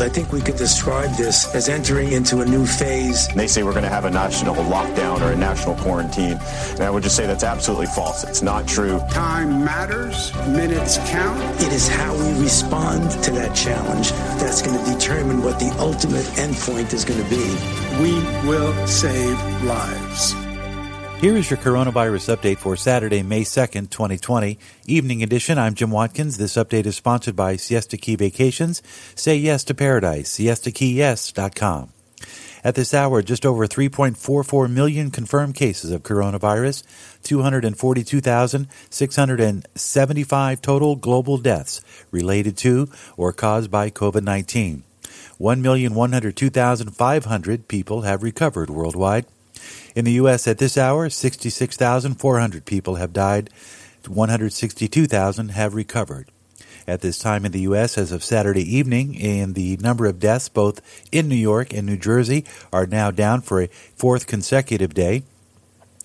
I think we could describe this as entering into a new phase. They say we're going to have a national lockdown or a national quarantine. And I would just say that's absolutely false. It's not true. Time matters, minutes count. It is how we respond to that challenge that's going to determine what the ultimate endpoint is going to be. We will save lives. Here is your coronavirus update for Saturday, May 2nd, 2020. Evening edition. I'm Jim Watkins. This update is sponsored by Siesta Key Vacations. Say yes to paradise. SiestaKeyYes.com. At this hour, just over 3.44 million confirmed cases of coronavirus, 242,675 total global deaths related to or caused by COVID 19. 1,102,500 people have recovered worldwide. In the U.S. at this hour, 66,400 people have died, 162,000 have recovered. At this time in the U.S., as of Saturday evening, and the number of deaths both in New York and New Jersey are now down for a fourth consecutive day.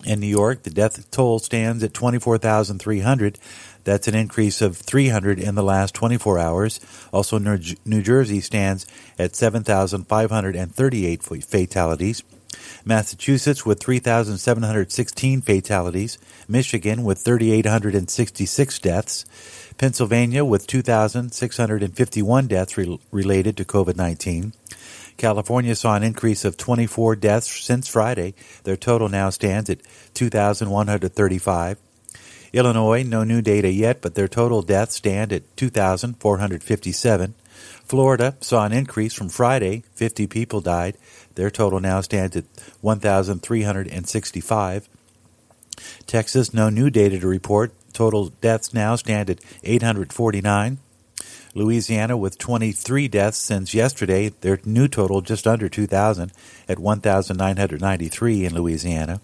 In New York, the death toll stands at 24,300. That's an increase of 300 in the last 24 hours. Also, New Jersey stands at 7,538 fatalities. Massachusetts with 3,716 fatalities, Michigan with 3,866 deaths, Pennsylvania with 2,651 deaths re- related to COVID 19. California saw an increase of 24 deaths since Friday. Their total now stands at 2,135. Illinois, no new data yet, but their total deaths stand at 2,457. Florida saw an increase from Friday. 50 people died. Their total now stands at 1,365. Texas, no new data to report. Total deaths now stand at 849. Louisiana, with 23 deaths since yesterday, their new total just under 2,000 at 1,993 in Louisiana.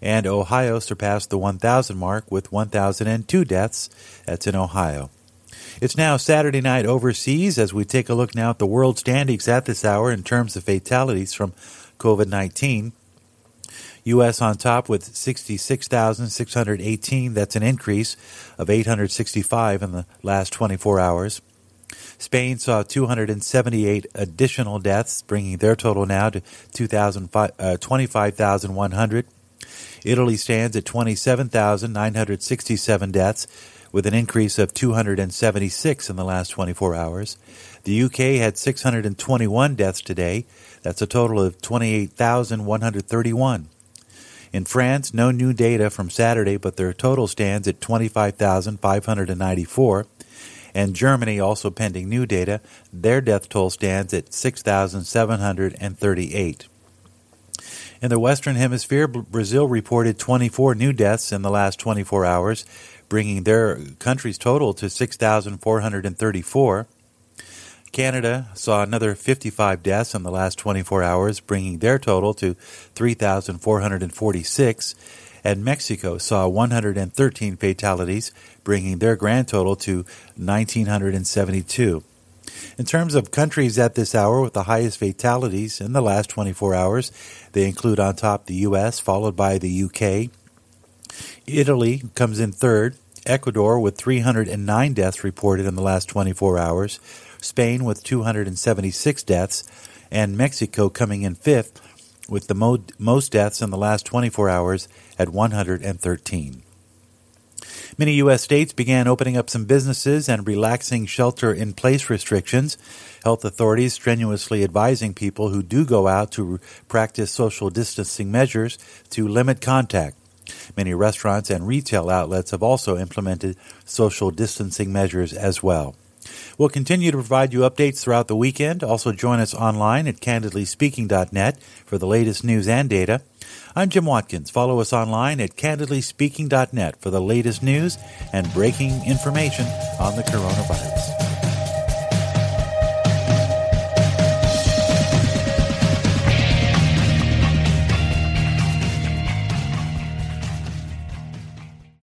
And Ohio surpassed the 1,000 mark with 1,002 deaths. That's in Ohio. It's now Saturday night overseas as we take a look now at the world standings at this hour in terms of fatalities from COVID 19. U.S. on top with 66,618. That's an increase of 865 in the last 24 hours. Spain saw 278 additional deaths, bringing their total now to uh, 25,100. Italy stands at 27,967 deaths, with an increase of 276 in the last 24 hours. The UK had 621 deaths today. That's a total of 28,131. In France, no new data from Saturday, but their total stands at 25,594. And Germany, also pending new data, their death toll stands at 6,738. In the Western Hemisphere, Brazil reported 24 new deaths in the last 24 hours, bringing their country's total to 6,434. Canada saw another 55 deaths in the last 24 hours, bringing their total to 3,446. And Mexico saw 113 fatalities, bringing their grand total to 1,972. In terms of countries at this hour with the highest fatalities in the last 24 hours, they include on top the U.S., followed by the UK, Italy comes in third. Ecuador with 309 deaths reported in the last 24 hours. Spain with 276 deaths. And Mexico coming in fifth with the mo- most deaths in the last 24 hours at 113. Many U.S. states began opening up some businesses and relaxing shelter in place restrictions. Health authorities strenuously advising people who do go out to practice social distancing measures to limit contact. Many restaurants and retail outlets have also implemented social distancing measures as well. We'll continue to provide you updates throughout the weekend. Also, join us online at candidlyspeaking.net for the latest news and data. I'm Jim Watkins. Follow us online at candidlyspeaking.net for the latest news and breaking information on the coronavirus.